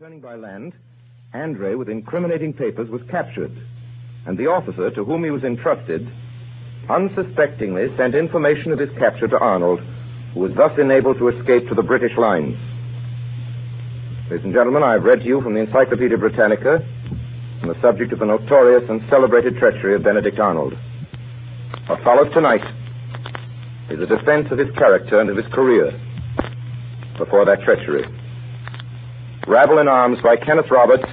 Returning by land, Andre, with incriminating papers, was captured, and the officer to whom he was entrusted unsuspectingly sent information of his capture to Arnold, who was thus enabled to escape to the British lines. Ladies and gentlemen, I have read to you from the Encyclopedia Britannica on the subject of the notorious and celebrated treachery of Benedict Arnold. What follows tonight is a defense of his character and of his career before that treachery. Rabble in Arms by Kenneth Roberts,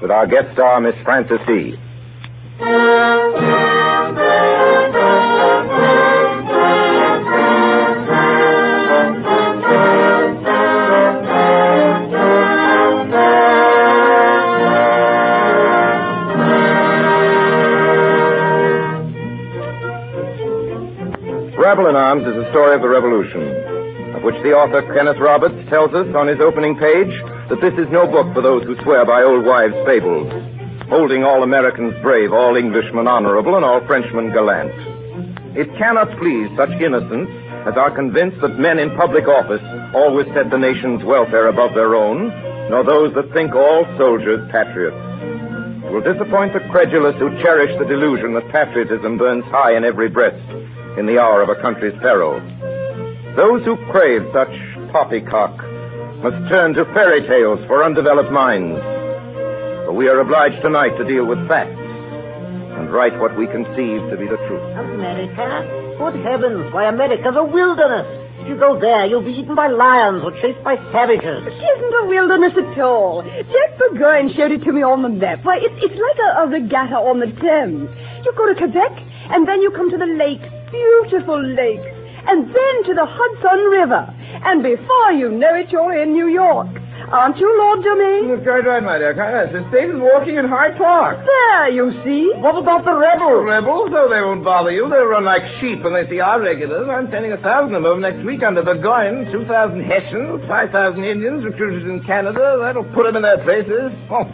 with our guest star, Miss Frances Dee. Rabble in Arms is a story of the Revolution, of which the author, Kenneth Roberts, tells us on his opening page that this is no book for those who swear by old wives' fables, holding all Americans brave, all Englishmen honorable, and all Frenchmen gallant. It cannot please such innocents as are convinced that men in public office always set the nation's welfare above their own, nor those that think all soldiers patriots. It will disappoint the credulous who cherish the delusion that patriotism burns high in every breast in the hour of a country's peril. Those who crave such poppycock must turn to fairy tales for undeveloped minds. For we are obliged tonight to deal with facts and write what we conceive to be the truth. America? Good heavens, why, America's a wilderness. If you go there, you'll be eaten by lions or chased by savages. It isn't a wilderness at all. Jack Burgoyne showed it to me on the map. Why, it, it's like a, a regatta on the Thames. You go to Quebec, and then you come to the lakes, beautiful lakes, and then to the Hudson River. And before you know it, you're in New York. Aren't you, Lord Germain? That's quite right, my dear. Yes, the state is walking in Hyde Park. There, you see. What about the rebels? Rebels? Oh, they won't bother you. They'll run like sheep when they see our regulars. I'm sending a thousand of them next week under Burgoyne. Two thousand Hessians, five thousand Indians recruited in Canada. That'll put them in their places. Oh,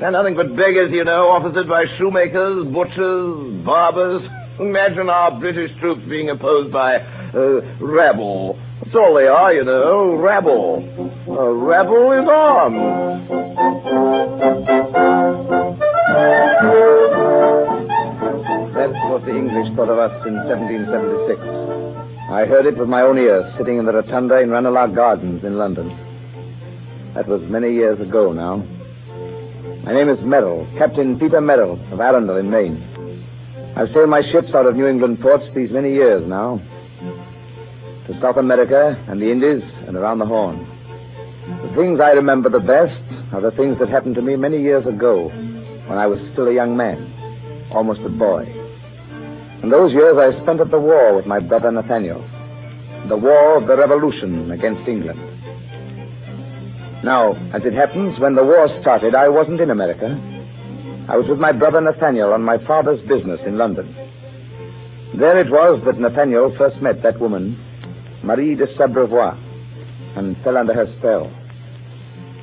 they're nothing but beggars, you know, officered by shoemakers, butchers, barbers. Imagine our British troops being opposed by uh, rabble. All they are, you know, rabble. A rabble is armed. That's what the English thought of us in 1776. I heard it with my own ears, sitting in the rotunda in Ranelagh Gardens in London. That was many years ago now. My name is Merrill, Captain Peter Merrill of Arundel in Maine. I've sailed my ships out of New England ports these many years now. To South America and the Indies and around the Horn. The things I remember the best are the things that happened to me many years ago when I was still a young man, almost a boy. And those years I spent at the war with my brother Nathaniel. The war of the Revolution against England. Now, as it happens, when the war started, I wasn't in America. I was with my brother Nathaniel on my father's business in London. There it was that Nathaniel first met that woman, Marie de Sabrevois, and fell under her spell.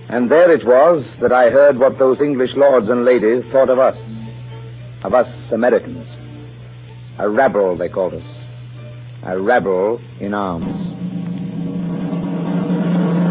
And there it was that I heard what those English lords and ladies thought of us, of us Americans. A rabble, they called us. A rabble in arms.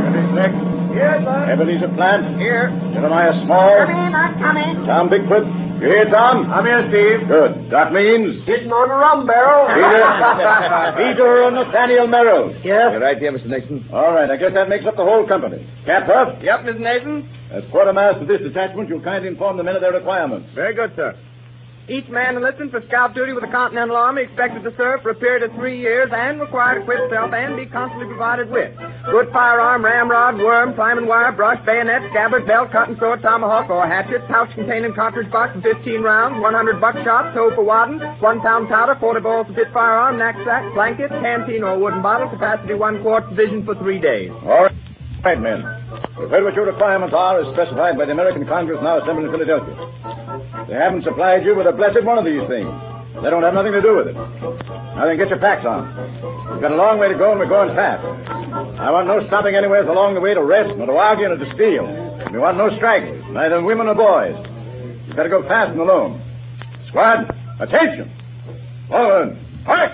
Ready, Slick? Yes, sir. Ebenezer Plant. Here. Jeremiah Small. Coming, I'm coming. Tom Bigfoot. You here, Tom? I'm here, Steve. Good. That means Sitting on a rum barrel. Peter, Peter and Nathaniel Merrill. Yes? You're right here, Mr. Nason. All right, I guess that makes up the whole company. Cap Huff, Yep, Mr. Nason. as quartermaster of this detachment, you'll kindly inform the men of their requirements. Very good, sir. Each man enlisted for scout duty with the Continental Army expected to serve for a period of three years and required to equip self and be constantly provided with good firearm, ramrod, worm, climbing wire, brush, bayonet, scabbard, belt, cutting sword, tomahawk, or hatchet, pouch containing cartridge box of 15 rounds, 100 buckshot, toe for wadding, one pound powder, 40 balls to fit firearm, knapsack, blanket, canteen or wooden bottle, capacity one quart, provision for three days. All right. Men. Heard what your requirements are as specified by the American Congress now assembled in Philadelphia. They haven't supplied you with a blessed one of these things. They don't have nothing to do with it. Now then, get your packs on. We've got a long way to go, and we're going fast. I want no stopping anywhere along the way to rest, nor to argue, nor to steal. We want no stragglers, neither women nor boys. You've got to go fast and alone. Squad, attention! Forward! March!